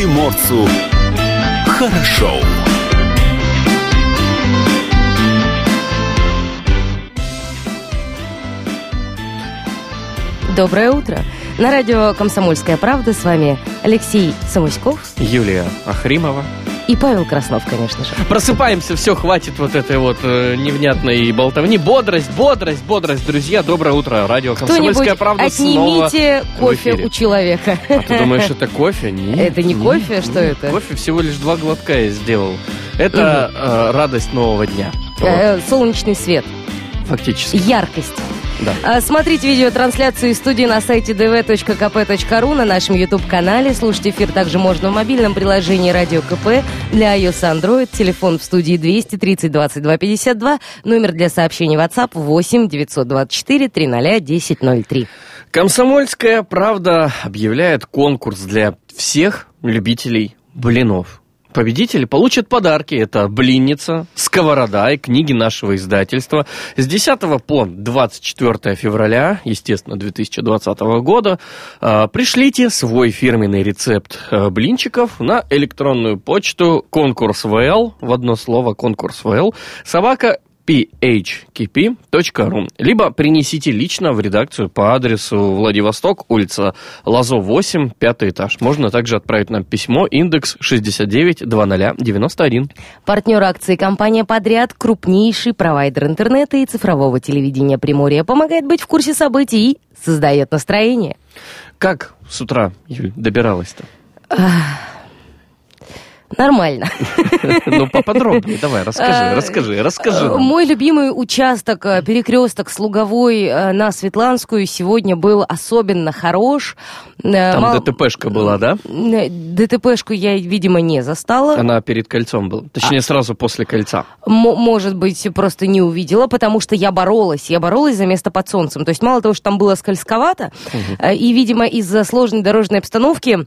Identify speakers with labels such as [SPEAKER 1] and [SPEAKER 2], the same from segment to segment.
[SPEAKER 1] приморцу хорошо.
[SPEAKER 2] Доброе утро. На радио «Комсомольская правда» с вами Алексей Самуськов
[SPEAKER 3] Юлия Ахримова.
[SPEAKER 2] И Павел Краснов, конечно же.
[SPEAKER 3] Просыпаемся, все, хватит вот этой вот э, невнятной болтовни. Бодрость, бодрость, бодрость, друзья. Доброе утро. Радио «Комсомольская правда»
[SPEAKER 2] отнимите кофе у человека.
[SPEAKER 3] А ты думаешь, это кофе? Нет.
[SPEAKER 2] Это не
[SPEAKER 3] нет,
[SPEAKER 2] кофе? Что
[SPEAKER 3] нет.
[SPEAKER 2] это?
[SPEAKER 3] Кофе всего лишь два глотка я сделал. Это э, радость нового дня. Вот,
[SPEAKER 2] Э, Солнечный свет,
[SPEAKER 3] фактически,
[SPEAKER 2] яркость.
[SPEAKER 3] Да.
[SPEAKER 2] А, Смотрите видеотрансляцию из студии на сайте dv.kp.ru на нашем YouTube-канале. Слушать эфир также можно в мобильном приложении «Радио КП» для iOS Android. Телефон в студии 230 22 52. Номер для сообщений WhatsApp 8 924 300 1003.
[SPEAKER 3] Комсомольская правда объявляет конкурс для всех любителей блинов. Победители получат подарки. Это блинница, сковорода и книги нашего издательства. С 10 по 24 февраля, естественно, 2020 года, э, пришлите свой фирменный рецепт э, блинчиков на электронную почту конкурс ВЛ, в одно слово конкурс ВЛ, собака phkp.ru Либо принесите лично в редакцию по адресу Владивосток, улица Лазо 8, пятый этаж. Можно также отправить нам письмо, индекс 690091.
[SPEAKER 2] Партнер акции компания «Подряд», крупнейший провайдер интернета и цифрового телевидения Приморья, помогает быть в курсе событий и создает настроение.
[SPEAKER 3] Как с утра, Юль, добиралась-то?
[SPEAKER 2] Нормально.
[SPEAKER 3] Ну, поподробнее давай, расскажи, расскажи, расскажи. Нам.
[SPEAKER 2] Мой любимый участок, э, перекресток Слуговой э, на Светланскую сегодня был особенно хорош. Э,
[SPEAKER 3] Там
[SPEAKER 2] мал-
[SPEAKER 3] ДТПшка была, да?
[SPEAKER 2] ДТПшку я, видимо, не застала.
[SPEAKER 3] Она перед кольцом была. Точнее, сразу после кольца.
[SPEAKER 2] М- может быть, просто не увидела, потому что я боролась. Я боролась за место под солнцем. То есть мало того, что там было скользковато, и, видимо, из-за сложной дорожной обстановки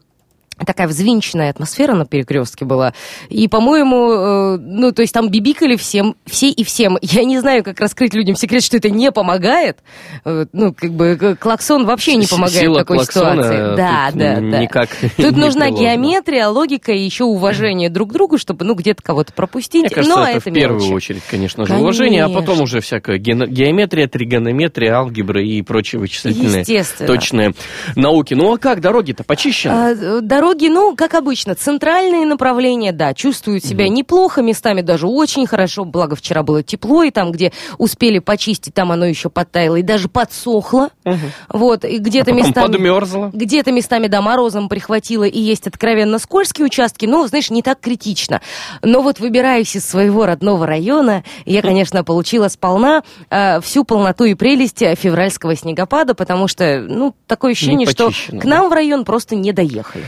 [SPEAKER 2] такая взвинченная атмосфера на перекрестке была. И, по-моему, э, ну, то есть там бибикали всем, все и всем. Я не знаю, как раскрыть людям секрет, что это не помогает. Э, Ну, как бы клаксон вообще не помогает
[SPEAKER 3] сила
[SPEAKER 2] в такой ситуации. Да, да, да.
[SPEAKER 3] никак
[SPEAKER 2] Тут нужна
[SPEAKER 3] приложена.
[SPEAKER 2] геометрия, логика и еще уважение друг к другу, чтобы, ну, где-то кого-то пропустить.
[SPEAKER 3] Мне кажется,
[SPEAKER 2] Но
[SPEAKER 3] это,
[SPEAKER 2] это
[SPEAKER 3] в первую
[SPEAKER 2] мелочи.
[SPEAKER 3] очередь, конечно же, уважение, а потом
[SPEAKER 2] Конечно.
[SPEAKER 3] уже всякая ге- геометрия, тригонометрия, алгебра и прочие вычислительные
[SPEAKER 2] Естественно.
[SPEAKER 3] точные науки. Ну а как, дороги-то почищены?
[SPEAKER 2] А, э, Дороги, ну, как обычно, центральные направления, да, чувствуют себя неплохо, местами даже очень хорошо, благо вчера было тепло, и там, где успели почистить, там оно еще подтаяло и даже подсохло, вот, и где-то
[SPEAKER 3] А
[SPEAKER 2] местами...
[SPEAKER 3] подмерзло.
[SPEAKER 2] Где-то местами, да, морозом прихватило, и есть откровенно скользкие участки, но, знаешь, не так критично. Но вот выбираясь из своего родного района, я, конечно, получила сполна э, всю полноту и прелесть э, февральского снегопада, потому что, ну, такое ощущение, что к нам в район просто не доехали.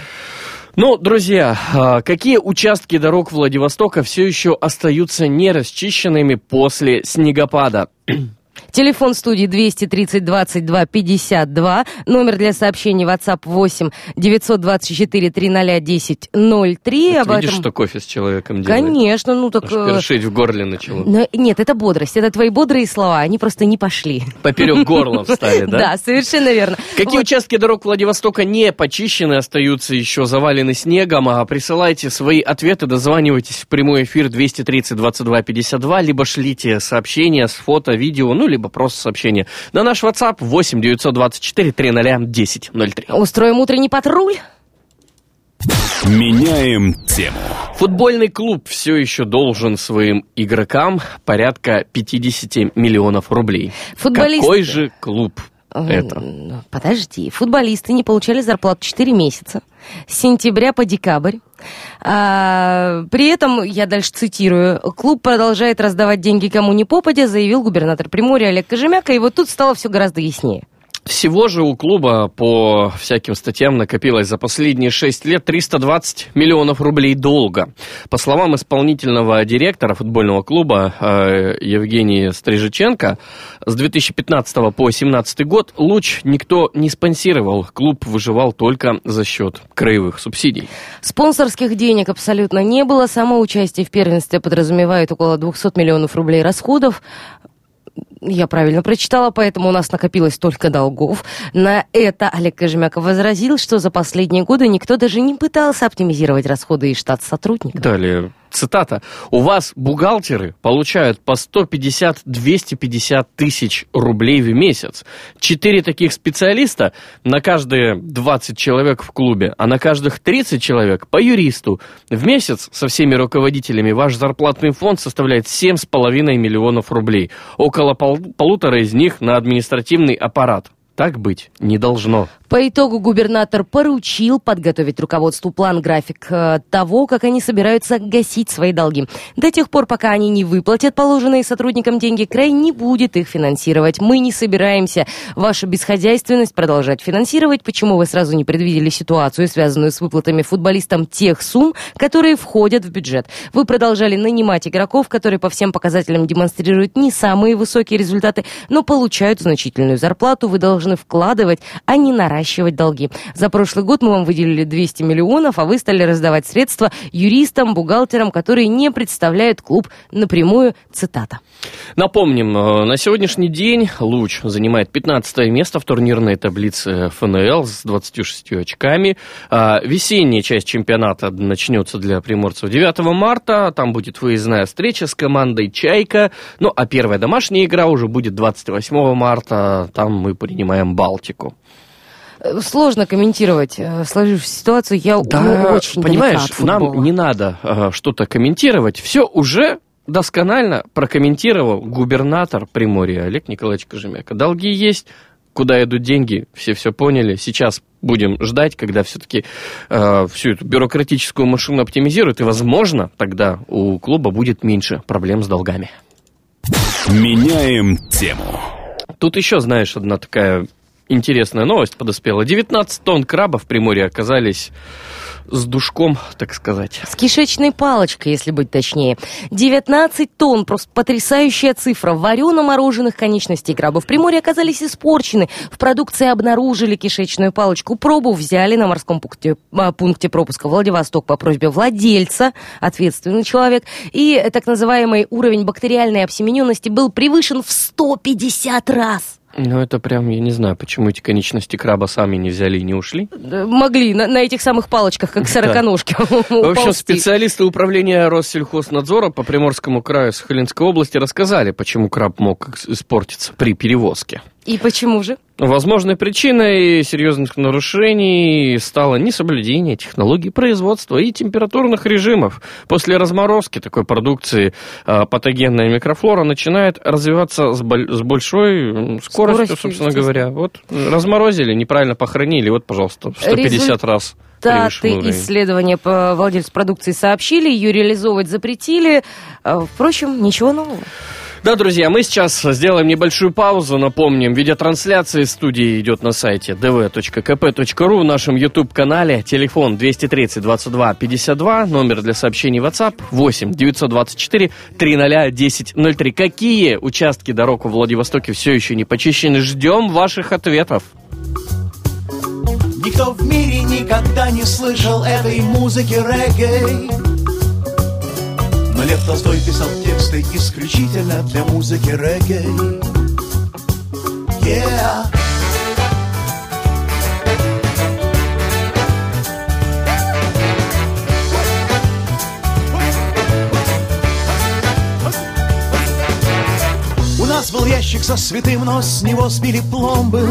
[SPEAKER 3] Ну, друзья, а, какие участки дорог Владивостока все еще остаются не расчищенными после снегопада?
[SPEAKER 2] Телефон студии 230 22 52. Номер для сообщений WhatsApp 8 924 300 10 03.
[SPEAKER 3] Ты
[SPEAKER 2] Об
[SPEAKER 3] видишь,
[SPEAKER 2] этом-
[SPEAKER 3] что кофе с человеком делает?
[SPEAKER 2] Конечно, ну так...
[SPEAKER 3] Аж
[SPEAKER 2] э,
[SPEAKER 3] першить в горле начало.
[SPEAKER 2] но- нет, это бодрость, это твои бодрые слова, они просто не пошли.
[SPEAKER 3] Поперек горла встали, да?
[SPEAKER 2] Да, совершенно верно.
[SPEAKER 3] Какие участки дорог Владивостока не почищены, остаются еще завалены снегом? А присылайте свои ответы, дозванивайтесь в прямой эфир 230 22 52, либо шлите сообщения с фото, видео, ну, либо просто сообщение на наш WhatsApp 8 924 300 10 03.
[SPEAKER 2] Устроим утренний патруль?
[SPEAKER 1] Меняем тему.
[SPEAKER 3] Футбольный клуб все еще должен своим игрокам порядка 50 миллионов рублей.
[SPEAKER 2] Футболисты.
[SPEAKER 3] Какой же клуб это?
[SPEAKER 2] М, Подожди, футболисты не получали зарплату 4 месяца. С сентября по декабрь. А, при этом, я дальше цитирую, клуб продолжает раздавать деньги кому ни попадя, заявил губернатор Приморья Олег Кожемяка, и вот тут стало все гораздо яснее.
[SPEAKER 3] Всего же у клуба по всяким статьям накопилось за последние 6 лет 320 миллионов рублей долга. По словам исполнительного директора футбольного клуба э, Евгения Стрижиченко, с 2015 по 2017 год «Луч» никто не спонсировал. Клуб выживал только за счет краевых субсидий.
[SPEAKER 2] Спонсорских денег абсолютно не было. Само участие в первенстве подразумевает около 200 миллионов рублей расходов. Я правильно прочитала, поэтому у нас накопилось столько долгов. На это Олег Кожемяков возразил, что за последние годы никто даже не пытался оптимизировать расходы и штат сотрудников.
[SPEAKER 3] Далее, цитата. У вас бухгалтеры получают по 150-250 тысяч рублей в месяц. Четыре таких специалиста на каждые 20 человек в клубе, а на каждых 30 человек по юристу. В месяц со всеми руководителями ваш зарплатный фонд составляет 7,5 миллионов рублей. Около пол полутора из них на административный аппарат. Так быть не должно.
[SPEAKER 2] По итогу губернатор поручил подготовить руководству план-график э, того, как они собираются гасить свои долги. До тех пор, пока они не выплатят положенные сотрудникам деньги, край не будет их финансировать. Мы не собираемся вашу бесхозяйственность продолжать финансировать. Почему вы сразу не предвидели ситуацию, связанную с выплатами футболистам тех сумм, которые входят в бюджет? Вы продолжали нанимать игроков, которые по всем показателям демонстрируют не самые высокие результаты, но получают значительную зарплату. Вы должны вкладывать, а не наращивать наращивать долги. За прошлый год мы вам выделили 200 миллионов, а вы стали раздавать средства юристам, бухгалтерам, которые не представляют клуб напрямую. Цитата.
[SPEAKER 3] Напомним, э, на сегодняшний день Луч занимает 15 место в турнирной таблице ФНЛ с 26 очками. А, весенняя часть чемпионата начнется для приморцев 9 марта. Там будет выездная встреча с командой «Чайка». Ну, а первая домашняя игра уже будет 28 марта. Там мы принимаем «Балтику».
[SPEAKER 2] Э, сложно комментировать э, сложившуюся ситуацию. Я
[SPEAKER 3] да,
[SPEAKER 2] ну, очень
[SPEAKER 3] понимаешь, нам не надо э, что-то комментировать. Все уже досконально прокомментировал губернатор Приморья Олег Николаевич Кожемяка. Долги есть, куда идут деньги, все все поняли. Сейчас будем ждать, когда все-таки э, всю эту бюрократическую машину оптимизируют, и, возможно, тогда у клуба будет меньше проблем с долгами.
[SPEAKER 1] Меняем тему.
[SPEAKER 3] Тут еще, знаешь, одна такая интересная новость подоспела. 19 тонн краба в Приморье оказались с душком, так сказать.
[SPEAKER 2] С кишечной палочкой, если быть точнее. 19 тонн, просто потрясающая цифра. Варено-мороженых конечностей краба в Приморье оказались испорчены. В продукции обнаружили кишечную палочку. Пробу взяли на морском пункте, а, пункте пропуска Владивосток по просьбе владельца, ответственный человек. И так называемый уровень бактериальной обсемененности был превышен в 150 раз.
[SPEAKER 3] Ну, это прям, я не знаю, почему эти конечности краба сами не взяли и не ушли.
[SPEAKER 2] Могли, на, на этих самых палочках, как сороконожки.
[SPEAKER 3] В общем, специалисты управления Россельхознадзора по Приморскому краю Сахалинской области рассказали, почему краб мог испортиться при перевозке.
[SPEAKER 2] И почему же?
[SPEAKER 3] Возможной причиной серьезных нарушений стало несоблюдение технологий производства и температурных режимов. После разморозки такой продукции а, патогенная микрофлора начинает развиваться с, большой скоростью, скоростью собственно говоря. Вот разморозили, неправильно похоронили, вот, пожалуйста, 150 Результат... раз
[SPEAKER 2] результаты исследования по владельцу продукции сообщили, ее реализовывать запретили. А, впрочем, ничего нового.
[SPEAKER 3] Да, друзья, мы сейчас сделаем небольшую паузу. Напомним, видеотрансляция студии идет на сайте dv.kp.ru, в нашем YouTube-канале. Телефон 230 22 52, номер для сообщений WhatsApp 8 924 300 1003. Какие участки дорог в Владивостоке все еще не почищены? Ждем ваших ответов.
[SPEAKER 4] Никто в мире никогда не слышал этой музыки регgae. Лев Толстой писал тексты исключительно для музыки регги. Yeah. У нас был ящик со святым, но с него сбили пломбы.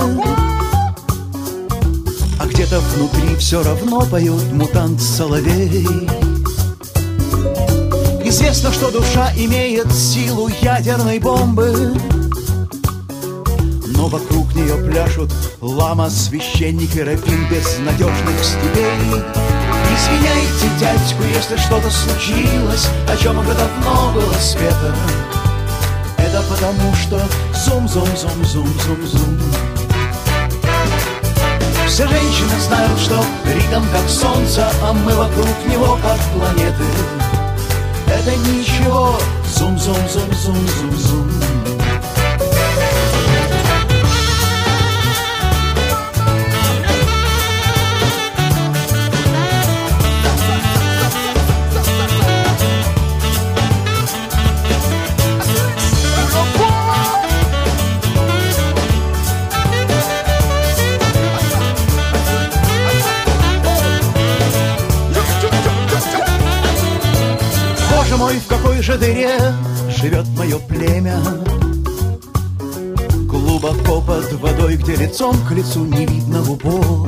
[SPEAKER 4] А где-то внутри все равно поет мутант соловей. Известно, что душа имеет силу ядерной бомбы. Но вокруг нее пляшут лама, священник и рафин безнадежных степей. Извиняйте, дядьку, если что-то случилось, о чем уже давно было спето Это потому что зум-зум-зум-зум-зум-зум все женщины знают, что ритм как солнце, а мы вокруг него как планеты это ничего. Зум-зум-зум-зум-зум-зум. Мой, в какой же дыре живет мое племя? Глубоко под водой, где лицом к лицу не видно упор.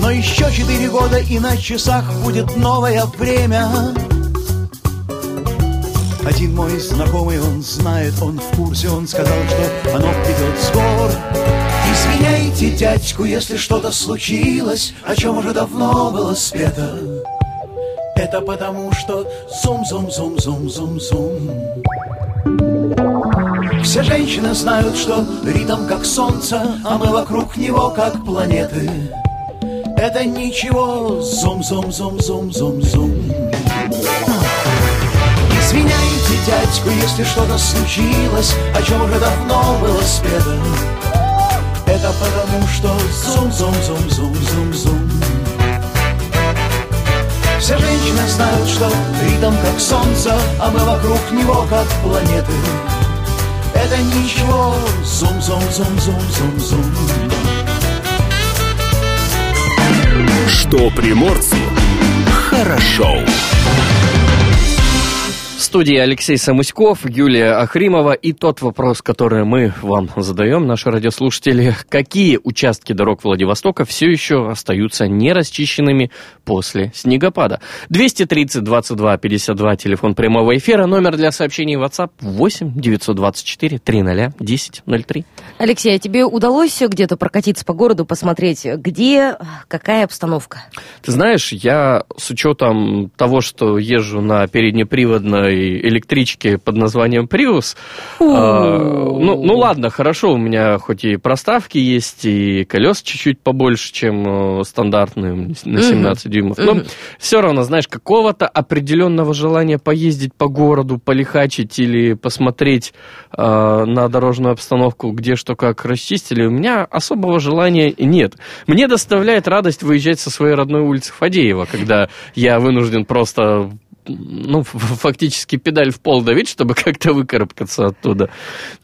[SPEAKER 4] Но еще четыре года и на часах будет новое время. Один мой знакомый, он знает, он в курсе, он сказал, что оно придет с. Извиняйте дядьку, если что-то случилось, о чем уже давно было спето. Это потому, что зум-зум-зум-зум-зум-зум. Все женщины знают, что ритм как солнце, а мы вокруг него как планеты. Это ничего, зум-зум-зум-зум-зум-зум. Извиняйте дядьку, если что-то случилось, о чем уже давно было спето. Это потому, что зум-зум-зум-зум-зум-зум. Все женщины знают, что ритм как солнце, а мы вокруг него как планеты. Это ничего, зум-зум-зум-зум-зум-зум.
[SPEAKER 1] Что приморцу хорошо.
[SPEAKER 3] В студии Алексей Самуськов, Юлия Ахримова и тот вопрос, который мы вам задаем, наши радиослушатели. Какие участки дорог Владивостока все еще остаются не расчищенными после снегопада? 230 22 52, телефон прямого эфира, номер для сообщений WhatsApp 8 924 300 1003.
[SPEAKER 2] Алексей, а тебе удалось где-то прокатиться по городу, посмотреть, где какая обстановка?
[SPEAKER 3] Ты знаешь, я с учетом того, что езжу на переднеприводной электричке под названием Prius, а, ну, ну ладно, хорошо, у меня хоть и проставки есть, и колес чуть-чуть побольше, чем э, стандартные на 17 дюймов, но все равно, знаешь, какого-то определенного желания поездить по городу, полихачить или посмотреть э, на дорожную обстановку, где что как расчистили, у меня особого желания нет. Мне доставляет радость выезжать со своей родной улицы Фадеева, когда я вынужден просто ну, фактически педаль в пол давить, чтобы как-то выкарабкаться оттуда.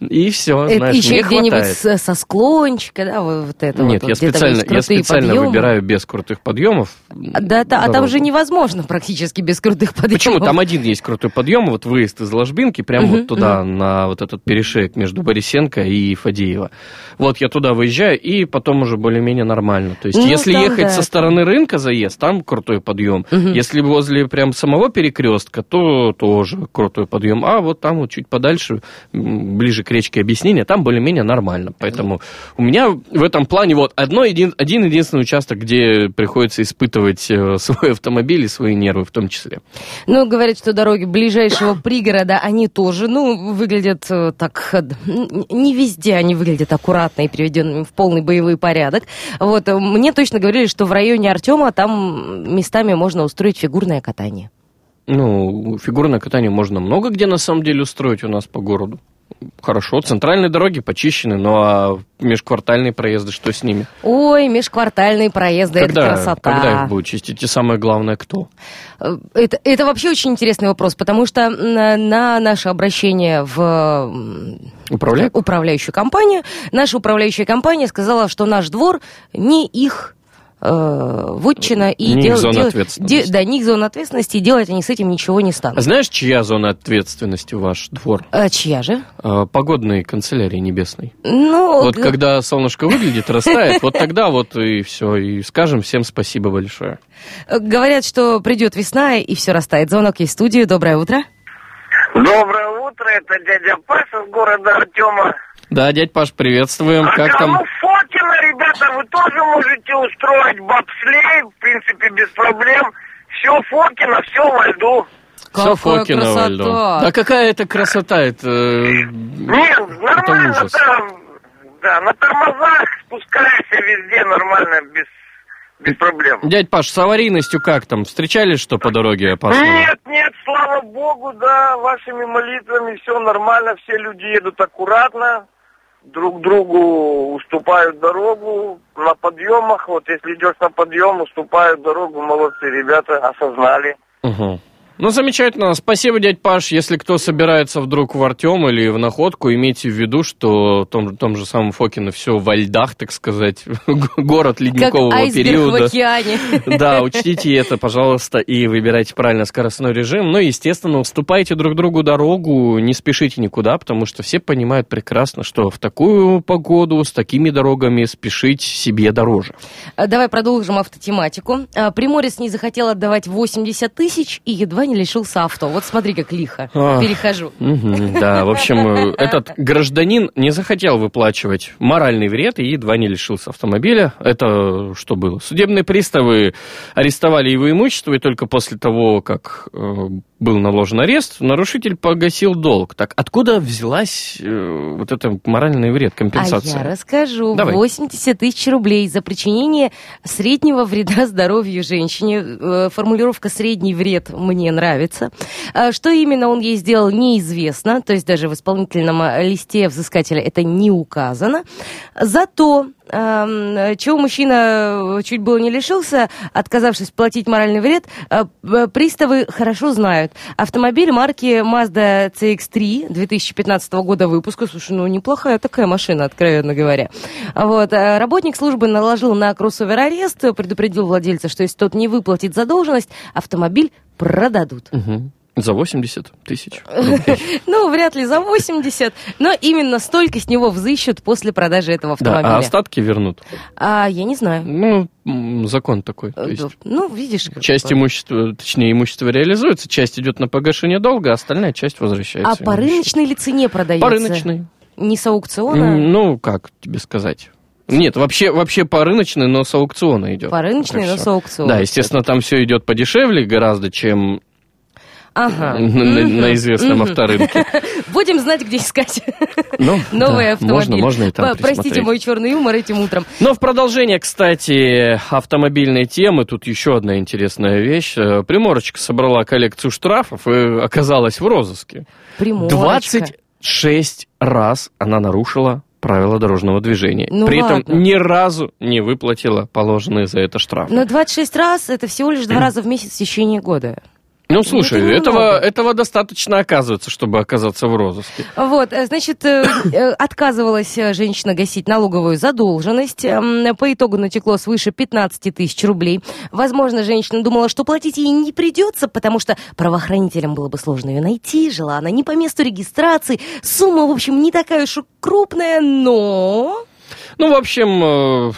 [SPEAKER 3] И все,
[SPEAKER 2] Это
[SPEAKER 3] знаешь,
[SPEAKER 2] еще где-нибудь
[SPEAKER 3] хватает.
[SPEAKER 2] со, склончика, да, вот, это
[SPEAKER 3] Нет,
[SPEAKER 2] вот,
[SPEAKER 3] я специально, я специально
[SPEAKER 2] подъемы.
[SPEAKER 3] выбираю без крутых подъемов.
[SPEAKER 2] Да, да, а там же невозможно практически без крутых подъемов.
[SPEAKER 3] Почему? Там один есть крутой подъем, вот выезд из Ложбинки, прямо
[SPEAKER 2] Мгм,
[SPEAKER 3] вот туда, на вот этот перешеек между Борисенко и Фадеева. Вот я туда выезжаю, и потом уже более-менее нормально. То есть,
[SPEAKER 2] Ну,
[SPEAKER 3] если
[SPEAKER 2] там,
[SPEAKER 3] ехать
[SPEAKER 2] да,
[SPEAKER 3] со
[SPEAKER 2] там.
[SPEAKER 3] стороны рынка заезд, там крутой подъем.
[SPEAKER 2] Мгм.
[SPEAKER 3] Если возле прям самого перекрестка, то тоже крутой подъем. А вот там вот чуть подальше, ближе к речке объяснения, там более-менее нормально. Поэтому у меня в этом плане вот одно един, один единственный участок, где приходится испытывать э, свой автомобиль и свои нервы в том числе.
[SPEAKER 2] Ну, говорят, что дороги ближайшего пригорода, они тоже, ну, выглядят э, так, не везде они выглядят аккуратно и приведенными в полный боевой порядок. Вот, э, мне точно говорили, что в районе Артема там местами можно устроить фигурное катание.
[SPEAKER 3] Ну, фигурное катание можно много где на самом деле устроить у нас по городу. Хорошо, центральные дороги почищены, ну а межквартальные проезды, что с ними?
[SPEAKER 2] Ой, межквартальные проезды,
[SPEAKER 3] когда,
[SPEAKER 2] это красота.
[SPEAKER 3] когда их будут чистить? И самое главное, кто?
[SPEAKER 2] Э, Это, это вообще очень интересный вопрос, потому что на, на наше обращение в
[SPEAKER 3] Управляет?
[SPEAKER 2] управляющую компанию, наша управляющая компания сказала, что наш двор не их э, вотчина и
[SPEAKER 3] Не их
[SPEAKER 2] дел-
[SPEAKER 3] зона
[SPEAKER 2] дел-
[SPEAKER 3] ответственности.
[SPEAKER 2] де- да, не их зона ответственности, и делать они с этим ничего не станут.
[SPEAKER 3] А знаешь, чья зона ответственности ваш двор?
[SPEAKER 2] А чья же?
[SPEAKER 3] А, Погодной канцелярии небесной.
[SPEAKER 2] Ну,
[SPEAKER 3] Вот
[SPEAKER 2] г-
[SPEAKER 3] когда солнышко выглядит, растает, вот тогда вот и все. И скажем всем спасибо большое.
[SPEAKER 2] э, говорят, что придет весна и все растает. Звонок есть в студию. Доброе утро.
[SPEAKER 5] Доброе утро, это дядя Паша с города Артема.
[SPEAKER 3] Да, дядь Паш, приветствуем.
[SPEAKER 5] а
[SPEAKER 3] Как там?
[SPEAKER 5] Ребята, вы тоже можете устроить бобслей, в принципе, без проблем. Все Фокина, все во льду.
[SPEAKER 3] Все
[SPEAKER 2] Какая
[SPEAKER 3] Фокина во льду.
[SPEAKER 2] красота.
[SPEAKER 3] Да какая это красота, это... э,
[SPEAKER 5] Нет, нормально
[SPEAKER 3] ужас.
[SPEAKER 5] там. Да, на тормозах спускаешься везде нормально, без, без проблем.
[SPEAKER 3] Дядь Паш, с аварийностью как там? Встречались что по дороге опасного?
[SPEAKER 5] Нет, нет, слава богу, да, вашими молитвами все нормально, все люди едут аккуратно, друг другу уступают дорогу на подъемах. Вот если идешь на подъем, уступают дорогу, молодцы ребята, осознали.
[SPEAKER 3] Угу. Ну, замечательно. Спасибо, дядь Паш. Если кто собирается вдруг в Артем или в Находку, имейте в виду, что в том, том же самом Фокино все во льдах, так сказать, город
[SPEAKER 2] Как
[SPEAKER 3] ледникового
[SPEAKER 2] в
[SPEAKER 3] периода.
[SPEAKER 2] океане.
[SPEAKER 3] Да, учтите это, пожалуйста, и выбирайте правильно скоростной режим. Ну естественно, уступайте друг другу дорогу, не спешите никуда, потому что все понимают прекрасно, что в такую погоду, с такими дорогами спешить себе дороже.
[SPEAKER 2] Давай продолжим автотематику. А, Приморец не захотел отдавать 80 тысяч и едва не лишился авто. Вот смотри, как лихо.
[SPEAKER 3] Ах.
[SPEAKER 2] Перехожу.
[SPEAKER 3] Мгм, да, в общем, э, этот гражданин не захотел выплачивать моральный вред и едва не лишился автомобиля. Это что было? Судебные приставы арестовали его имущество, и только после того, как э, был наложен арест, нарушитель погасил долг. Так откуда взялась э, вот это моральный вред,
[SPEAKER 2] А
[SPEAKER 3] компенсация?
[SPEAKER 2] я расскажу.
[SPEAKER 3] Давай.
[SPEAKER 2] 80 тысяч рублей за причинение среднего вреда здоровью женщине. Э, Формулировка «средний вред» мне нравится. А Что именно он ей сделал, неизвестно. То есть даже в исполнительном э, листе взыскателя это не указано. Зато чего мужчина э, чуть было не лишился, отказавшись платить моральный вред, э, приставы хорошо знают. Автомобиль марки Mazda CX-3 2015 года выпуска. Слушай, ну неплохая такая машина, откровенно говоря. Вот. э, Работник службы наложил на кроссовер арест, предупредил владельца, что если тот не выплатит задолженность, автомобиль продадут.
[SPEAKER 3] Мгм. За 80 тысяч.
[SPEAKER 2] Ну, вряд ли за 80, но именно столько с него взыщут после продажи этого
[SPEAKER 3] Да,
[SPEAKER 2] автомобиля.
[SPEAKER 3] а остатки вернут.
[SPEAKER 2] А, я не знаю.
[SPEAKER 3] Ну, закон такой.
[SPEAKER 2] Э, Ну, видишь.
[SPEAKER 3] Часть имущества, точнее, имущество реализуется, часть идет на погашение долга, а остальная часть возвращается.
[SPEAKER 2] А по рыночной ли цене продается?
[SPEAKER 3] По рыночной.
[SPEAKER 2] Не с аукциона?
[SPEAKER 3] Ну, как тебе сказать? Нет, вообще, вообще по рыночной, но с аукциона идет.
[SPEAKER 2] По рыночной, но с аукциона.
[SPEAKER 3] Да, естественно, там все идет подешевле гораздо, чем
[SPEAKER 2] Ага.
[SPEAKER 3] на, на- на известном авторынке.
[SPEAKER 2] Будем знать, где искать
[SPEAKER 3] Ну,
[SPEAKER 2] новый
[SPEAKER 3] да,
[SPEAKER 2] автомобиль.
[SPEAKER 3] Можно, можно и там
[SPEAKER 2] Простите мой черный юмор этим утром.
[SPEAKER 3] Но в продолжение, кстати, автомобильной темы, тут еще одна интересная вещь. Э, Приморочка собрала коллекцию штрафов и оказалась в розыске.
[SPEAKER 2] Приморочка.
[SPEAKER 3] 26 раз она нарушила правила дорожного движения.
[SPEAKER 2] Ну
[SPEAKER 3] При
[SPEAKER 2] ладно.
[SPEAKER 3] этом ни разу не выплатила положенные за это штрафы.
[SPEAKER 2] Но 26 раз это всего лишь два раза в месяц в течение года.
[SPEAKER 3] Ну, слушай,
[SPEAKER 2] это
[SPEAKER 3] этого, этого достаточно оказывается, чтобы оказаться в розыске.
[SPEAKER 2] Вот, э, значит, э, э, отказывалась женщина гасить налоговую задолженность. Эм, По итогу натекло свыше 15 тысяч рублей. Возможно, женщина думала, что платить ей не придется, потому что правоохранителям было бы сложно ее найти. Жила она не по месту регистрации. Сумма, в общем, не такая уж крупная, но...
[SPEAKER 3] Ну, в общем,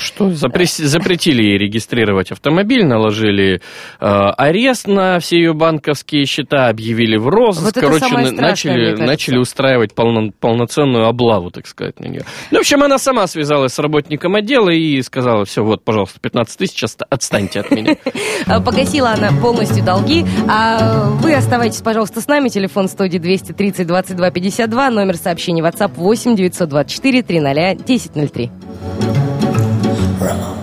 [SPEAKER 3] что, запрес- запретили ей регистрировать автомобиль, наложили э, арест на все ее банковские счета, объявили в розыск.
[SPEAKER 2] Вот
[SPEAKER 3] Короче,
[SPEAKER 2] страшное,
[SPEAKER 3] начали, начали устраивать полно- полноценную облаву, так сказать, на нее. Ну, в общем, она сама связалась с работником отдела и сказала, все, вот, пожалуйста, 15 тысяч, отста- отстаньте от меня.
[SPEAKER 2] Э, Погасила она полностью долги. А вы оставайтесь, пожалуйста, с нами. Телефон студии 230 22 52. Номер сообщения WhatsApp 8 924 300 1003.
[SPEAKER 1] umbrella.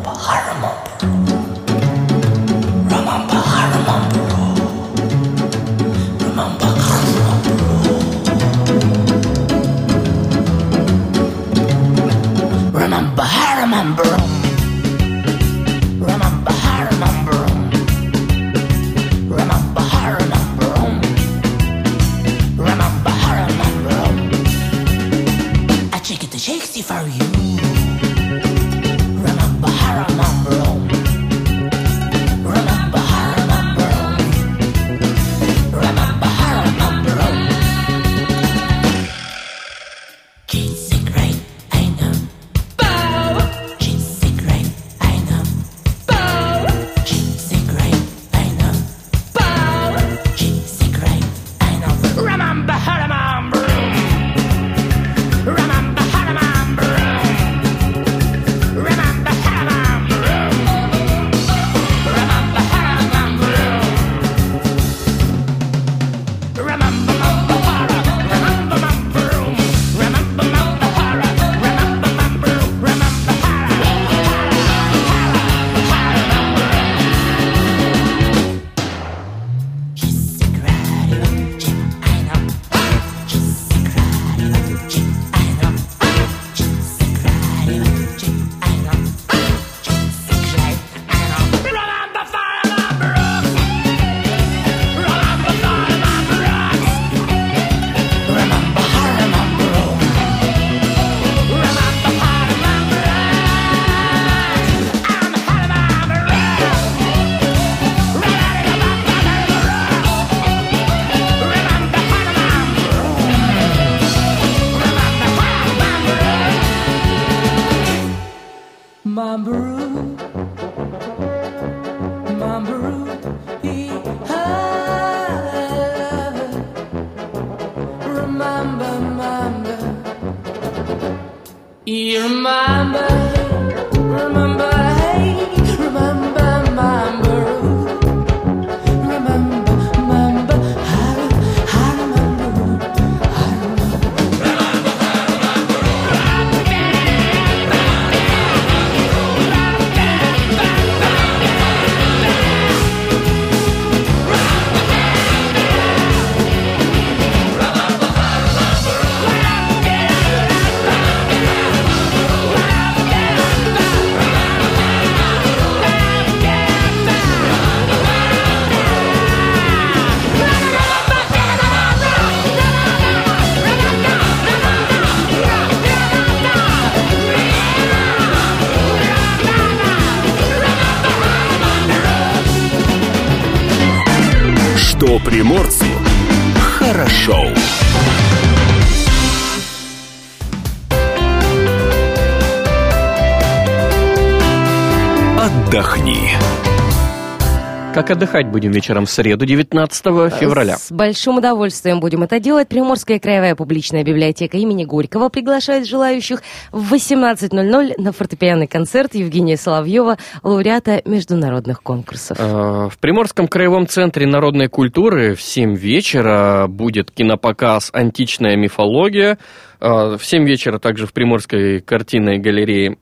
[SPEAKER 3] Как отдыхать будем вечером в среду, 19 февраля?
[SPEAKER 2] С большим удовольствием будем это делать. Приморская краевая публичная библиотека имени Горького приглашает желающих в 18.00 на фортепианный концерт Евгения Соловьева, лауреата международных конкурсов.
[SPEAKER 3] Э, В Приморском краевом центре народной культуры в 7 вечера будет кинопоказ «Античная мифология». Э, В 7 вечера также в Приморской картинной галерее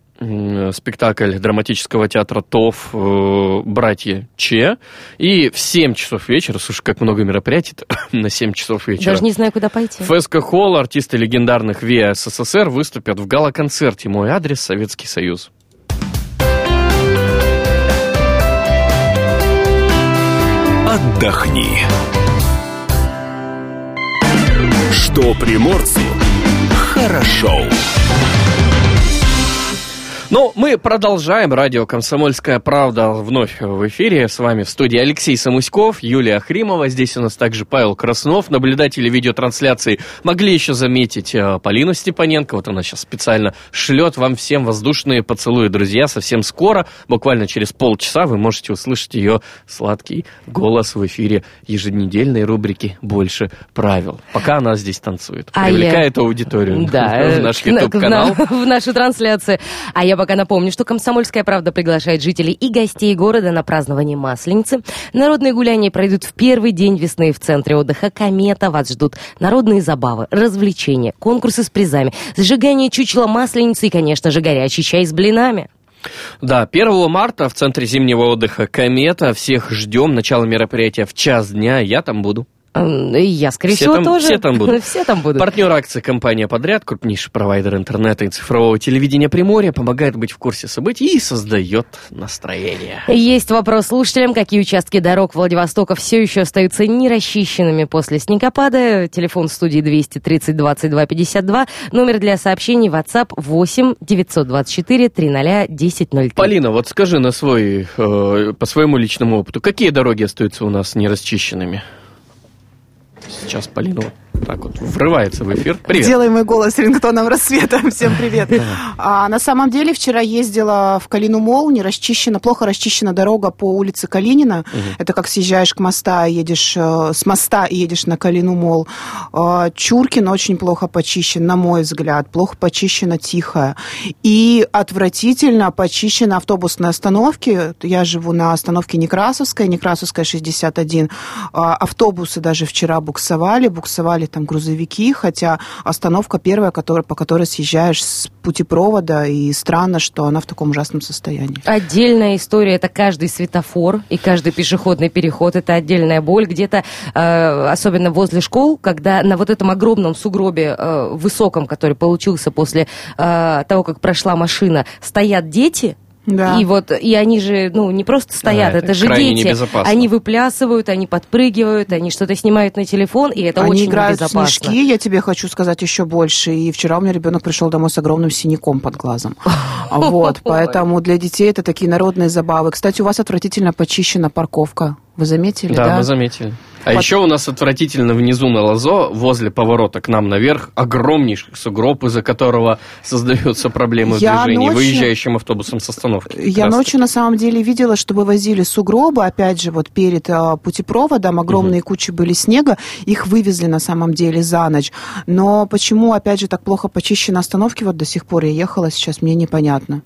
[SPEAKER 3] спектакль драматического театра ТОВ э, «Братья Че». И в 7 часов вечера, слушай, как много мероприятий на 7 часов вечера.
[SPEAKER 2] Даже не знаю, куда пойти.
[SPEAKER 3] ФСК Холл, артисты легендарных ВИА СССР выступят в гала-концерте «Мой адрес Советский Союз».
[SPEAKER 1] Отдохни. Что приморцу хорошо.
[SPEAKER 3] Ну, мы продолжаем. Радио «Комсомольская правда» вновь в эфире. С вами в студии Алексей Самуськов, Юлия Хримова. Здесь у нас также Павел Краснов. Наблюдатели видеотрансляции могли еще заметить э, Полину Степаненко. Вот она сейчас специально шлет вам всем воздушные поцелуи, друзья. Совсем скоро, буквально через полчаса, вы можете услышать ее сладкий голос в эфире еженедельной рубрики «Больше правил». Пока она здесь танцует.
[SPEAKER 2] А я-
[SPEAKER 3] Привлекает аудиторию
[SPEAKER 2] Да,
[SPEAKER 3] в наш
[SPEAKER 2] на-
[SPEAKER 3] YouTube-канал.
[SPEAKER 2] на- в нашу трансляцию. А я пока напомню, что «Комсомольская правда» приглашает жителей и гостей города на празднование Масленицы. Народные гуляния пройдут в первый день весны в центре отдыха «Комета». Вас ждут народные забавы, развлечения, конкурсы с призами, зажигание чучела Масленицы и, конечно же, горячий чай с блинами.
[SPEAKER 3] Да, 1 марта в центре зимнего отдыха «Комета». Всех ждем. Начало мероприятия в час дня. Я там буду.
[SPEAKER 2] М, И я, скорее
[SPEAKER 3] Все
[SPEAKER 2] всего,
[SPEAKER 3] там-
[SPEAKER 2] тоже.
[SPEAKER 3] все там будут.
[SPEAKER 2] Все там будут.
[SPEAKER 3] Партнер акции компания «Подряд», крупнейший провайдер интернета и цифрового телевидения Приморья, помогает быть в курсе событий и создает настроение.
[SPEAKER 2] Есть вопрос слушателям, какие участки дорог Владивостока все еще остаются нерасчищенными после снегопада. Телефон студии 230 22 52. Номер для сообщений WhatsApp 8 924 300 1003.
[SPEAKER 3] Полина, вот скажи на свой, э, по своему личному опыту, какие дороги остаются у нас нерасчищенными? Сейчас Полина вот так вот врывается в эфир. Привет.
[SPEAKER 6] Делай мой голос рингтоном рассвета. Всем привет. А, на самом деле, вчера ездила в Калину Мол, не расчищена, плохо расчищена дорога по улице Калинина. Это как съезжаешь к моста, едешь э, с моста и едешь на Калину Мол. А, Чуркин очень плохо почищен, на мой взгляд. Плохо почищена Тихая. И отвратительно почищены автобусные остановки. Я живу на остановке Некрасовская, Некрасовская 61. А, Автобусы даже вчера буксовали, буксовали там грузовики, хотя остановка первая, которая, по которой съезжаешь с путепровода, и странно, что она в таком ужасном состоянии.
[SPEAKER 2] Отдельная история это каждый светофор и каждый пешеходный переход. Это отдельная боль. Где-то, э, особенно возле школ, когда на вот этом огромном сугробе э, высоком, который получился после э, того, как прошла машина, стоят дети.
[SPEAKER 6] Да.
[SPEAKER 2] И вот, и они же, ну, не просто стоят,
[SPEAKER 3] Да,
[SPEAKER 2] это,
[SPEAKER 3] это
[SPEAKER 2] же
[SPEAKER 3] крайне
[SPEAKER 2] дети.
[SPEAKER 3] небезопасно.
[SPEAKER 2] Они выплясывают, они подпрыгивают, они что-то снимают на телефон, и это
[SPEAKER 6] Они
[SPEAKER 2] очень
[SPEAKER 6] играют в
[SPEAKER 2] небезопасно.
[SPEAKER 6] снежки, я тебе хочу сказать еще больше. И вчера у меня ребенок пришел домой с огромным синяком под глазом. Вот, поэтому для детей это такие народные забавы. Кстати, у вас отвратительно почищена парковка Вы заметили,
[SPEAKER 3] Да,
[SPEAKER 6] да?
[SPEAKER 3] мы заметили. А
[SPEAKER 6] Под-
[SPEAKER 3] еще у нас отвратительно внизу на лозо, возле поворота к нам наверх, огромнейший сугроб, из-за которого создаются проблемы в
[SPEAKER 6] Я
[SPEAKER 3] движении
[SPEAKER 6] ночью-
[SPEAKER 3] выезжающим автобусом с остановки.
[SPEAKER 6] Я ночью на самом деле видела, что вывозили сугробы, опять же, вот перед а, путепроводом огромные кучи были снега, их вывезли на самом деле за ночь. Но почему, опять же, так плохо почищены остановки, вот до сих пор я ехала, сейчас мне непонятно.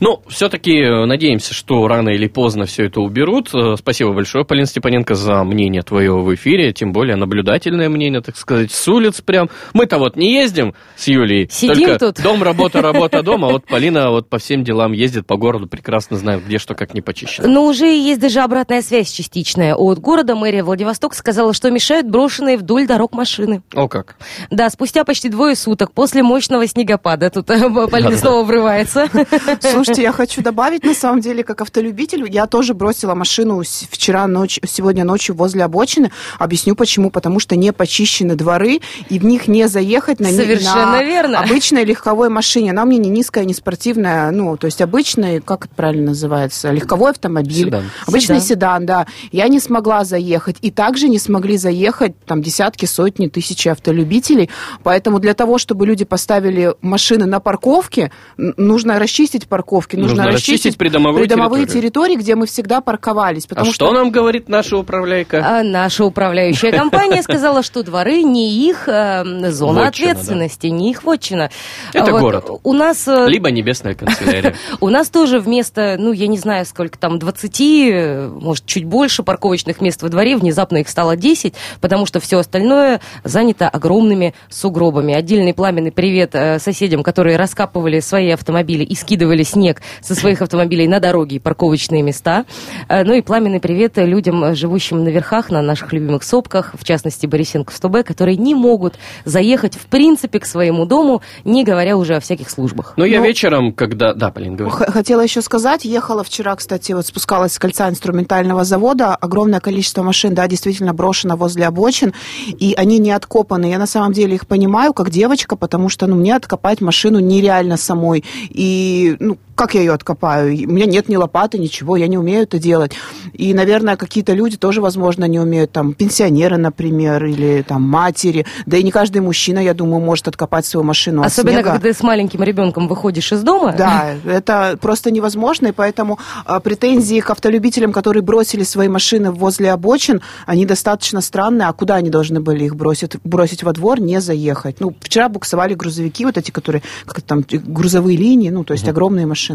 [SPEAKER 3] Ну, все-таки надеемся, что рано или поздно все это уберут. Э, Спасибо большое, Полина Степаненко, за мнение твое в эфире, тем более наблюдательное мнение, так сказать, с улиц прям. Мы-то вот не ездим с Юлей,
[SPEAKER 2] Сидим
[SPEAKER 3] только
[SPEAKER 2] тут.
[SPEAKER 3] дом, работа, работа, дом, а вот Полина вот по всем делам ездит по городу, прекрасно знает, где что как не почищено.
[SPEAKER 2] Но уже есть даже обратная связь частичная. От города мэрия Владивосток сказала, что мешают брошенные вдоль дорог машины.
[SPEAKER 3] О как.
[SPEAKER 2] Да, спустя почти двое суток после мощного снегопада, тут э, Полина снова врывается.
[SPEAKER 6] Слушайте, я хочу добавить, на самом деле, как автолюбитель, я тоже бросила машину вчера ночью, сегодня ночью возле обочины. Объясню почему. Потому что не почищены дворы, и в них не заехать на,
[SPEAKER 2] Совершенно
[SPEAKER 6] на
[SPEAKER 2] верно.
[SPEAKER 6] обычной легковой машине. Она у меня не низкая, не спортивная, ну, то есть обычный, как это правильно называется, легковой автомобиль.
[SPEAKER 3] Седан.
[SPEAKER 6] Обычный
[SPEAKER 2] Седан.
[SPEAKER 6] седан, да. Я не смогла заехать. И также не смогли заехать там десятки, сотни, тысячи автолюбителей. Поэтому для того, чтобы люди поставили машины на парковке, нужно расчистить парковки, нужно,
[SPEAKER 3] Нужно расчистить придомовую
[SPEAKER 6] придомовые
[SPEAKER 3] территорию.
[SPEAKER 6] территории, где мы всегда парковались.
[SPEAKER 3] А
[SPEAKER 6] Потому
[SPEAKER 3] что нам говорит наша управляйка?
[SPEAKER 2] А наша управляющая компания сказала, что дворы не их э, зона
[SPEAKER 3] Вотчина,
[SPEAKER 2] ответственности, не их вотчина.
[SPEAKER 3] Это
[SPEAKER 2] А вот
[SPEAKER 3] город.
[SPEAKER 2] У нас... э,
[SPEAKER 3] Либо небесная канцелярия.
[SPEAKER 2] У нас тоже вместо, ну, я не знаю, сколько там, 20, э, может, чуть больше парковочных мест во дворе, внезапно их стало 10, потому что все остальное занято огромными сугробами. Отдельный пламенный привет э, соседям, которые раскапывали свои автомобили и скидывали снег со своих автомобилей на дороги и парковочные места. Э, Ну и пламенный привет людям, э, живущим на верхах, на наших любимых сопках, в частности, Борисенко 100Б, которые не могут заехать, в принципе, к своему дому, не говоря уже о всяких службах.
[SPEAKER 3] Но я
[SPEAKER 6] Ну,
[SPEAKER 3] вечером, когда... Да, Полин, говори.
[SPEAKER 6] Х- Хотела еще сказать, ехала вчера, кстати, вот спускалась с кольца инструментального завода, огромное количество машин, да, действительно брошено возле обочин, и они не откопаны. Я на самом деле их понимаю, как девочка, потому что, ну, мне откопать машину нереально самой. И, ну, Nous, как я ее откопаю? У меня нет ни лопаты, ничего, я не умею это делать. И, наверное, какие-то люди тоже, возможно, не умеют, там, пенсионеры, например, или там матери. Да и не каждый мужчина, я думаю, может откопать свою машину от
[SPEAKER 2] Особенно,
[SPEAKER 6] снега.
[SPEAKER 2] когда ты с маленьким ребенком выходишь из дома.
[SPEAKER 6] Да, это просто невозможно, и поэтому а, претензии к автолюбителям, которые бросили свои машины возле обочин, они достаточно странные. А куда они должны были их бросить? Бросить во двор, не заехать. Ну, вчера буксовали грузовики, вот эти, которые, как там, грузовые линии, ну, то есть огромные машины.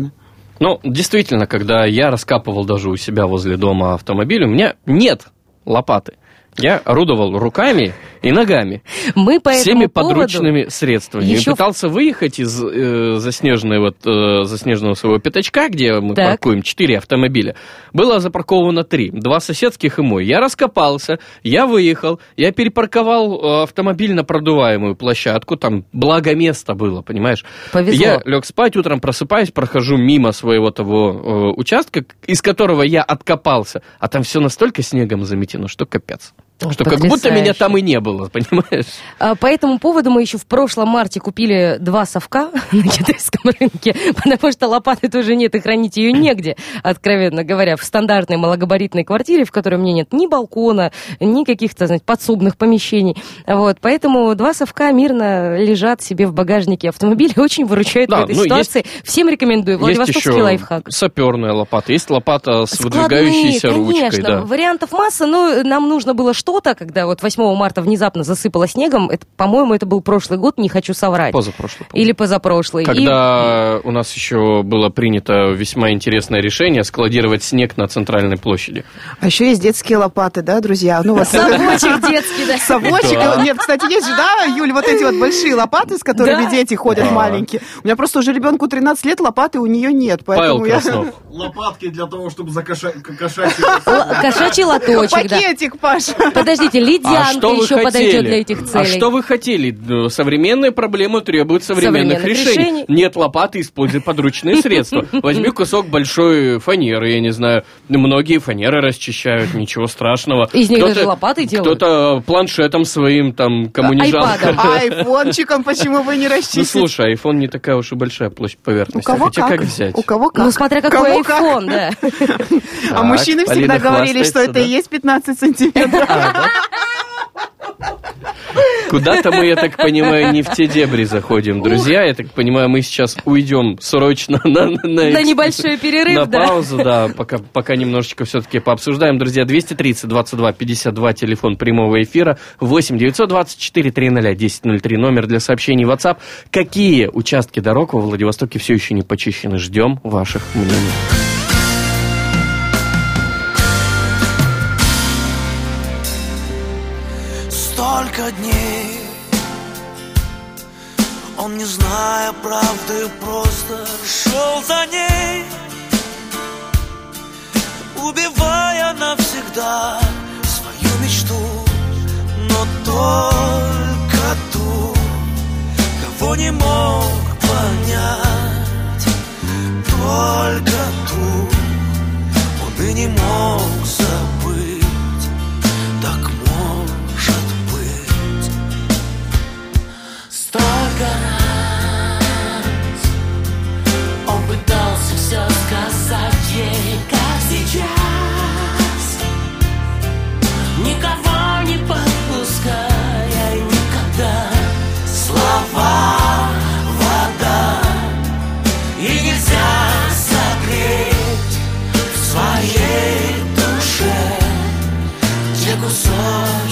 [SPEAKER 3] Ну, действительно, когда я раскапывал даже у себя возле дома автомобиль, у меня нет лопаты. Я орудовал руками и ногами.
[SPEAKER 2] Мы по
[SPEAKER 3] всеми подручными средствами.
[SPEAKER 2] еще
[SPEAKER 3] И пытался выехать из э, заснеженной вот, э, заснеженного своего пятачка, где мы
[SPEAKER 2] Так.
[SPEAKER 3] паркуем четыре автомобиля. Было запарковано три. Два соседских и мой. Я раскопался, я выехал, я перепарковал э, автомобиль на продуваемую площадку. Там благо место было, понимаешь?
[SPEAKER 2] Повезло.
[SPEAKER 3] Я лег спать, утром просыпаюсь, прохожу мимо своего того э, участка, из которого я откопался, а там все настолько снегом заметено, что капец. Что как будто меня
[SPEAKER 2] потрясающе.
[SPEAKER 3] там и не было, понимаешь?
[SPEAKER 2] А, По этому поводу мы еще в прошлом марте купили два совка на китайском рынке, потому что лопаты тоже нет, и хранить ее негде, откровенно говоря, в стандартной малогабаритной квартире, в которой у меня нет ни балкона, ни каких-то, знаете, подсобных помещений. Вот, поэтому два совка мирно лежат себе в багажнике автомобиля, очень выручают
[SPEAKER 3] Да,
[SPEAKER 2] в этой
[SPEAKER 3] ну,
[SPEAKER 2] ситуации. Всем рекомендую.
[SPEAKER 3] Есть
[SPEAKER 2] Владивостокский
[SPEAKER 3] еще
[SPEAKER 2] лайфхак.
[SPEAKER 3] саперная лопата, есть лопата с
[SPEAKER 2] Складные,
[SPEAKER 3] выдвигающейся ручкой.
[SPEAKER 2] конечно.
[SPEAKER 3] Да.
[SPEAKER 2] Вариантов масса, но нам нужно было что-то, когда вот 8 марта внезапно засыпало снегом. Это, по-моему, это был прошлый год, не хочу соврать.
[SPEAKER 3] Позапрошлый. по-моему.
[SPEAKER 2] Или позапрошлый. И-
[SPEAKER 3] Когда у нас еще было принято весьма интересное решение складировать снег на центральной площади.
[SPEAKER 6] А еще есть детские лопаты, да, друзья? Ну, вас
[SPEAKER 2] Совочек детский, да.
[SPEAKER 6] Совочек.
[SPEAKER 3] Да.
[SPEAKER 6] Нет, кстати, есть же, да, Юль, вот эти вот большие лопаты, с которыми
[SPEAKER 2] Да.
[SPEAKER 6] дети ходят
[SPEAKER 3] Да.
[SPEAKER 6] маленькие. У меня просто уже ребенку 13 лет, лопаты у нее нет.
[SPEAKER 3] Павел
[SPEAKER 6] я...
[SPEAKER 3] Краснов.
[SPEAKER 7] Лопатки для того, чтобы закошать
[SPEAKER 2] Кошачий лоточек.
[SPEAKER 6] Пакетик, Паша.
[SPEAKER 2] Подождите,
[SPEAKER 3] А
[SPEAKER 2] ледянка
[SPEAKER 3] что вы
[SPEAKER 2] еще подойдет
[SPEAKER 3] хотели?
[SPEAKER 2] для этих целей.
[SPEAKER 3] А что вы хотели? Ну, Современные проблемы требуют современных,
[SPEAKER 2] Современных
[SPEAKER 3] решений.
[SPEAKER 2] решений.
[SPEAKER 3] Нет лопаты, используй подручные средства. Возьми кусок большой фанеры, я не знаю. Многие фанеры расчищают, ничего страшного.
[SPEAKER 2] Из них даже лопаты делают.
[SPEAKER 3] Кто-то планшетом своим, там, коммунижанком.
[SPEAKER 2] айпадом.
[SPEAKER 6] А айфончиком почему бы не
[SPEAKER 3] Ну,
[SPEAKER 6] расчистить?
[SPEAKER 3] слушай, iPhone не такая уж и большая площадь
[SPEAKER 6] У
[SPEAKER 3] поверхности.
[SPEAKER 6] кого
[SPEAKER 3] Хотя
[SPEAKER 6] как?
[SPEAKER 3] как взять?
[SPEAKER 6] У кого как?
[SPEAKER 2] Ну, смотря какой
[SPEAKER 6] Кому как.
[SPEAKER 2] айфон, да.
[SPEAKER 6] А мужчины всегда говорили, что это и есть 15 сантиметров.
[SPEAKER 3] Куда-то мы, я так понимаю, не в те дебри заходим, друзья. Я так понимаю, мы сейчас уйдем срочно на, на,
[SPEAKER 2] На небольшой перерыв,
[SPEAKER 3] на
[SPEAKER 2] да.
[SPEAKER 3] паузу, да, пока, пока немножечко все-таки пообсуждаем. Друзья, 230 22 52, телефон прямого эфира, 8 924 300 1003, номер для сообщений WhatsApp. Какие участки дорог во Владивостоке все еще не почищены? Ждем ваших мнений.
[SPEAKER 7] Правды, просто шел за ней Убивая навсегда свою мечту. Но только ту, кого не мог понять. Только ту он и не мог забыть. Так Те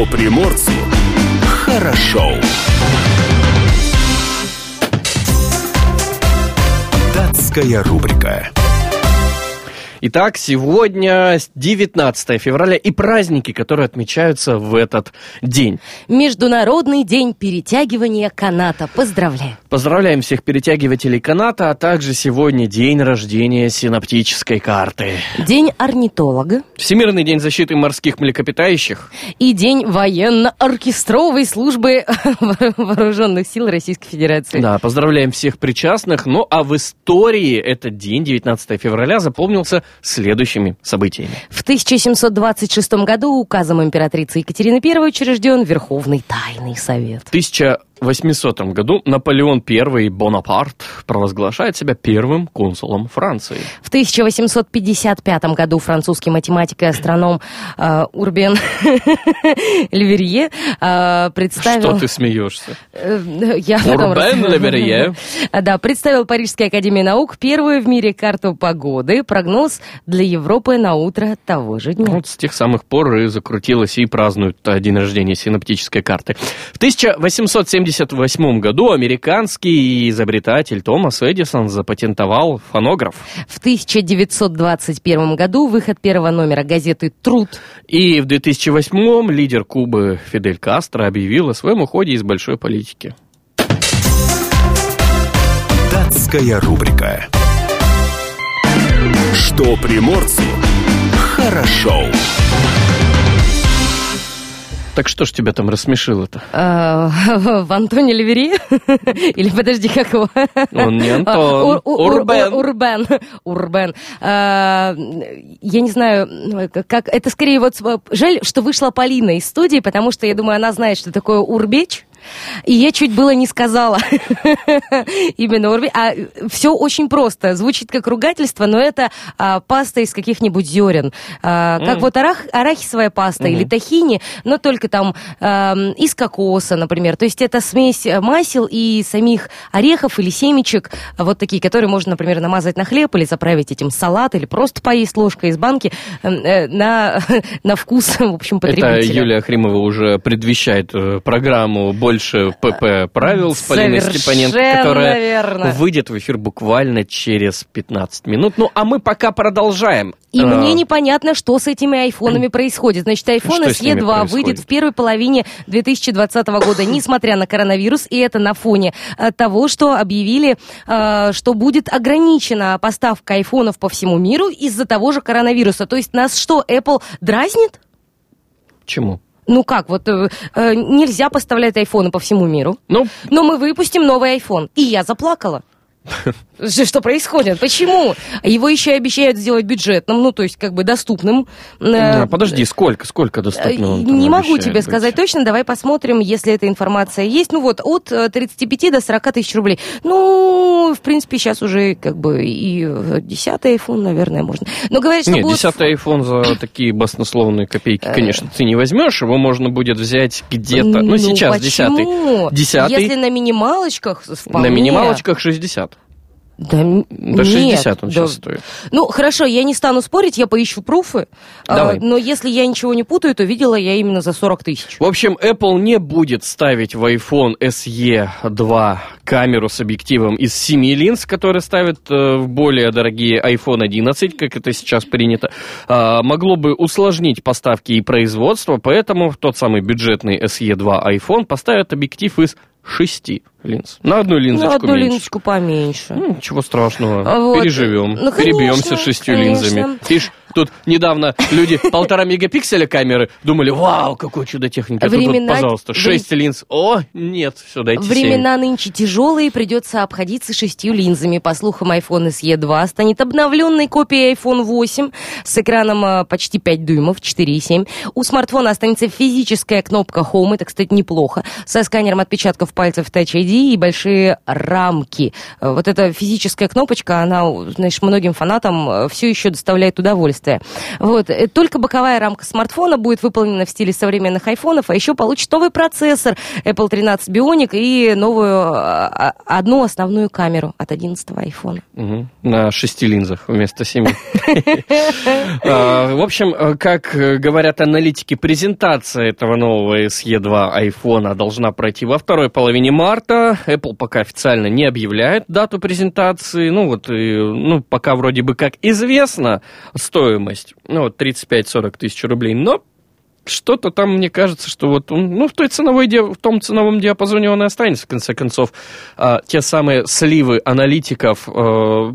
[SPEAKER 1] Что приморцу хорошо. Датская рубрика.
[SPEAKER 3] Итак, сегодня 19 февраля и праздники, которые отмечаются в этот день.
[SPEAKER 2] Международный день перетягивания каната. Поздравляю.
[SPEAKER 3] Поздравляем всех перетягивателей каната, а также сегодня день рождения синаптической карты.
[SPEAKER 2] День орнитолога
[SPEAKER 3] Всемирный день защиты морских млекопитающих.
[SPEAKER 2] и день военно-оркестровой службы вооруженных сил Российской Федерации.
[SPEAKER 3] Да, поздравляем всех причастных. Ну а в истории этот день, 19 февраля, запомнился следующими событиями.
[SPEAKER 2] В 1726 году указом императрицы Екатерины I учрежден Верховный Тайный Совет.
[SPEAKER 3] В 1800 году Наполеон I Бонапарт провозглашает себя первым консулом Франции.
[SPEAKER 2] В 1855 году французский математик и астроном э, Урбен Леверье э, представил...
[SPEAKER 3] Что ты смеешься?
[SPEAKER 2] Э, Я потом
[SPEAKER 3] Урбен. Леверье.
[SPEAKER 2] Да, представил Парижской академии наук первую в мире карту погоды, прогноз для Европы на утро того же дня.
[SPEAKER 3] Вот с тех самых пор и закрутилось и празднуют э, день рождения синаптической карты. В 1878 году американский изобретатель Томас Эдисон запатентовал фонограф.
[SPEAKER 2] В 1921 году выход первого номера газеты «Труд»
[SPEAKER 3] И в 2008 лидер Кубы Фидель Кастро объявил о своем уходе из большой политики.
[SPEAKER 1] Датская рубрика. Что приморцу хорошо.
[SPEAKER 3] Так что ж тебя там рассмешило-то?
[SPEAKER 2] А, В Антоне Ливери? Или подожди, как его?
[SPEAKER 3] Он не
[SPEAKER 2] А,
[SPEAKER 3] Антон,
[SPEAKER 2] Ур- Ур-
[SPEAKER 3] Урбен.
[SPEAKER 2] Урбен. Урбен. А, Я не знаю, как... Это скорее вот... Жаль, что вышла Полина из студии, потому что, я думаю, она знает, что такое урбеч. И я чуть было не сказала именно урбеч. А все очень просто. Звучит как ругательство, но это а, паста из каких-нибудь зерен. А, как
[SPEAKER 3] М.
[SPEAKER 2] вот арах- арахисовая паста или тахини, но только там ам, из кокоса, например. То есть это смесь э, масел и самих орехов или семечек, а вот такие, которые можно, например, намазать на хлеб или заправить этим салат, или просто поесть ложкой из банки э, э, на, на вкус, в общем,
[SPEAKER 3] Это
[SPEAKER 2] потребителя.
[SPEAKER 3] Юлия Хримова уже предвещает э, программу «Больше ПП правил» с Полиной Степаненко, которая
[SPEAKER 2] верно.
[SPEAKER 3] выйдет в эфир буквально через 15 минут. Ну, а мы пока продолжаем.
[SPEAKER 2] И
[SPEAKER 3] А,
[SPEAKER 2] мне непонятно, что с этими айфонами происходит. Значит, iPhone SE2
[SPEAKER 3] происходит?
[SPEAKER 2] выйдет в первой половине 2020 года, несмотря на коронавирус, и это на фоне э, того, что объявили, э, что будет ограничена поставка айфонов по всему миру из-за того же коронавируса. То есть нас что, Apple дразнит?
[SPEAKER 3] Чему?
[SPEAKER 2] Ну как, вот э, э, нельзя поставлять айфоны по всему миру,
[SPEAKER 3] Ну,
[SPEAKER 2] но мы выпустим новый iPhone. И я заплакала. Что происходит? Почему? Его еще и обещают сделать бюджетным, ну, то есть, как бы доступным. Э,
[SPEAKER 3] подожди, сколько, сколько доступно? он там
[SPEAKER 2] не могу тебе
[SPEAKER 3] быть?
[SPEAKER 2] сказать точно, давай посмотрим, если эта информация есть. Ну вот, от э, 35 до 40 тысяч рублей. Ну, в принципе, сейчас уже как бы и э, 10 iPhone, наверное, можно. Но говорят, что
[SPEAKER 3] Нет,
[SPEAKER 2] будут...
[SPEAKER 3] 10 iPhone за такие баснословные копейки,
[SPEAKER 2] Э.
[SPEAKER 3] конечно, ты не возьмешь. Его можно будет взять где-то. Ну, сейчас 10
[SPEAKER 2] почему?
[SPEAKER 3] 10
[SPEAKER 2] Если на минималочках,
[SPEAKER 3] На
[SPEAKER 2] вполне.
[SPEAKER 3] минималочках 60.
[SPEAKER 2] Да, нет,
[SPEAKER 3] 60 он
[SPEAKER 2] да.
[SPEAKER 3] сейчас стоит.
[SPEAKER 2] Ну, хорошо, я не стану спорить, я поищу пруфы. а,
[SPEAKER 3] Давай.
[SPEAKER 2] но если я ничего не путаю, то видела я именно за 40 тысяч.
[SPEAKER 3] В общем, Apple не будет ставить в iPhone SE 2 камеру с объективом из 7 линз, которые ставят э, в более дорогие iPhone 11, как это сейчас принято. А, могло бы усложнить поставки и производство, поэтому в тот самый бюджетный SE 2 iPhone поставят объектив из 6 линз. На одну
[SPEAKER 2] Ну,
[SPEAKER 3] линзочку
[SPEAKER 2] одну
[SPEAKER 3] меньше.
[SPEAKER 2] линзочку поменьше.
[SPEAKER 3] Ну, ничего страшного.
[SPEAKER 2] Вот.
[SPEAKER 3] Переживем.
[SPEAKER 2] Ну, конечно,
[SPEAKER 3] Перебьемся шестью
[SPEAKER 2] конечно.
[SPEAKER 3] линзами. Видишь, тут недавно люди полтора мегапикселя камеры думали, вау, какой чудо техники. А тут вот,
[SPEAKER 2] Времена-
[SPEAKER 3] пожалуйста,
[SPEAKER 2] вре-
[SPEAKER 3] шесть линз. О, нет, все, дайте.
[SPEAKER 2] Времена нынче тяжелые, придется обходиться шестью линзами. По слухам, iPhone SE 2 станет обновленной копией iPhone 8 с экраном а, почти 5 дюймов, 4,7. У смартфона останется физическая кнопка Home, это, кстати, неплохо, со сканером отпечатков пальцев Touch ID и большие рамки. Э, Вот эта физическая кнопочка, она, знаешь, многим фанатам все еще доставляет удовольствие. Вот. Э, Только боковая рамка смартфона будет выполнена в стиле современных айфонов, а еще получит новый процессор Apple 13 Bionic и новую а, а, одну основную камеру от 11 айфона.
[SPEAKER 3] Мгм. На шести линзах вместо семи. А, В общем, э, как э, говорят аналитики, презентация этого нового SE2 iPhone должна пройти во второй половине марта. Apple пока официально не объявляет дату презентации. Ну вот, ну, пока вроде бы как известна стоимость, ну вот 35-40 тысяч рублей, но что-то там, мне кажется, что вот, он, ну, в, той ценовой, в том ценовом диапазоне он и останется, в конце концов. А, те самые сливы аналитиков э,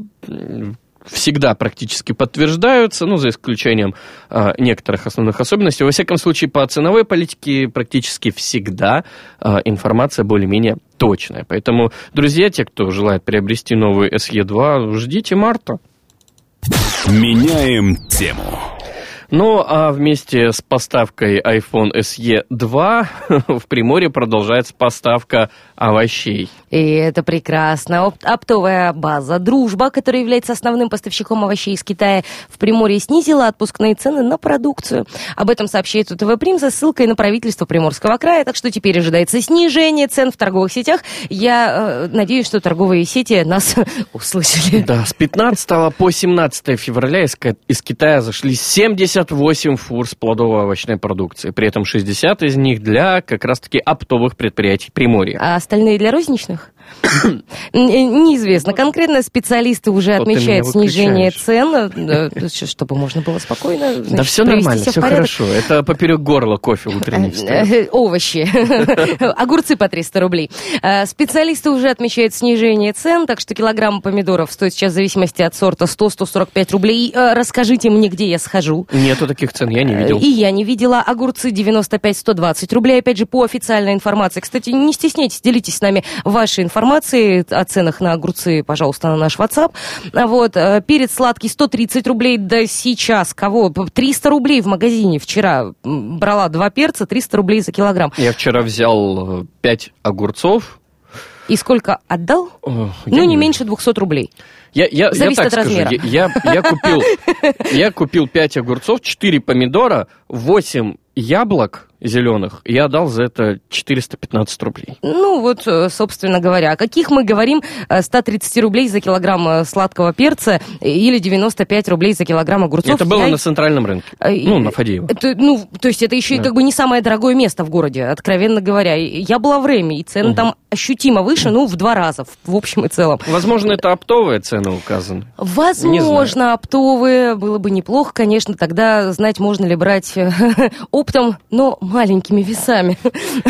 [SPEAKER 3] всегда практически подтверждаются, ну, за исключением а, некоторых основных особенностей. Во всяком случае, по ценовой политике практически всегда а, информация более-менее точная. Поэтому, друзья, те, кто желает приобрести новый SE2, ждите марта.
[SPEAKER 1] Меняем тему.
[SPEAKER 3] Ну, а вместе с поставкой iPhone SE 2 в Приморье продолжается поставка овощей.
[SPEAKER 2] И это прекрасно. Оп- Оптовая база «Дружба», которая является основным поставщиком овощей из Китая, в Приморье снизила отпускные цены на продукцию. Об этом сообщает УТВ Прим со ссылкой на правительство Приморского края, так что теперь ожидается снижение цен в торговых сетях. Я э, надеюсь, что торговые сети нас услышали.
[SPEAKER 3] Да, с 15 по 17 февраля из, из Китая зашли 78 фур с плодово-овощной продукции. При этом 60 из них для как раз-таки оптовых предприятий Приморья.
[SPEAKER 2] А остальные для розничных? Неизвестно. Конкретно специалисты уже
[SPEAKER 3] Вот
[SPEAKER 2] отмечают снижение цен, э, э, чтобы можно было спокойно
[SPEAKER 3] Да все нормально, все хорошо. Это поперек горла кофе утренний встает.
[SPEAKER 2] Э, Овощи. Огурцы по 300 рублей. Э, Специалисты уже отмечают снижение цен, так что килограмм помидоров стоит сейчас в зависимости от сорта 100-145 рублей. Э, Расскажите мне, где я схожу.
[SPEAKER 3] Нету таких цен, я не видел.
[SPEAKER 2] И я не видела. Огурцы 95-120 рублей, опять же, по официальной информации. Кстати, не стесняйтесь, делитесь с нами вашей информацией о ценах на огурцы, пожалуйста, на наш WhatsApp. А Вот, э, перец сладкий 130 рублей, да сейчас кого? 300 рублей в магазине вчера брала два перца, 300 рублей за килограмм.
[SPEAKER 3] Я вчера взял 5 огурцов.
[SPEAKER 2] И сколько отдал?
[SPEAKER 3] О, я
[SPEAKER 2] Ну, не
[SPEAKER 3] не-
[SPEAKER 2] меньше 200 рублей.
[SPEAKER 3] Я, я, я
[SPEAKER 2] Зависит
[SPEAKER 3] так
[SPEAKER 2] от
[SPEAKER 3] скажу,
[SPEAKER 2] размера.
[SPEAKER 3] я, я, я купил, я купил 5 огурцов, 4 помидора, 8 яблок зеленых. и Я дал за это 415 рублей.
[SPEAKER 2] Ну, вот, э, собственно говоря, о каких мы говорим э, 130 рублей за килограмм э, сладкого перца или 95 рублей за килограмм огурцов.
[SPEAKER 3] это было
[SPEAKER 2] Я
[SPEAKER 3] на центральном рынке.
[SPEAKER 2] И-
[SPEAKER 3] Ну, на Фадеева.
[SPEAKER 2] Это, ну, то есть это еще и
[SPEAKER 3] Да.
[SPEAKER 2] как бы не самое дорогое место в городе, откровенно говоря. И Я была в Реме, и цены там ощутимо выше, ну, в два раза, в, общем и целом.
[SPEAKER 3] Возможно, это оптовые цены указаны.
[SPEAKER 2] Возможно, оптовые, было бы неплохо, конечно, тогда знать, можно ли брать э, оптом, но маленькими весами.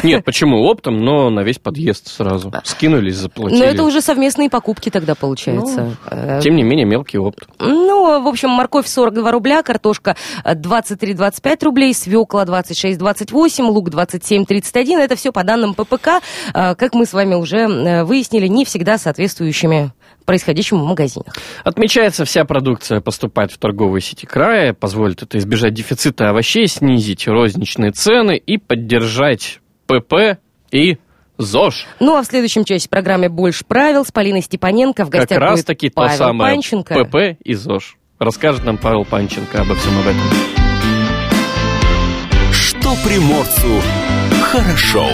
[SPEAKER 3] Нет, почему оптом, но на весь подъезд сразу. Скинули, заплатили.
[SPEAKER 2] Но это уже совместные покупки тогда получается. Э,
[SPEAKER 3] Тем не менее, мелкий опт.
[SPEAKER 2] Ну, в общем, морковь 42 рубля, картошка э, 23-25 рублей, свекла 26-28, лук 27-31. Это все по данным ППК, э, как мы с вами уже э, выяснили, не всегда соответствующими происходящему в магазинах.
[SPEAKER 3] Отмечается, вся продукция поступает в торговые сети края, позволит это избежать дефицита овощей, снизить розничные цены и поддержать ПП и ЗОЖ.
[SPEAKER 2] Ну, а в следующем часе программе «Больше правил» с Полиной Степаненко в
[SPEAKER 3] Как
[SPEAKER 2] гостях
[SPEAKER 3] раз
[SPEAKER 2] будет
[SPEAKER 3] таки то
[SPEAKER 2] Павел
[SPEAKER 3] самое
[SPEAKER 2] Панченко.
[SPEAKER 3] ПП и ЗОЖ. Расскажет нам Павел Панченко обо всем об этом.
[SPEAKER 1] Что приморцу хорошо.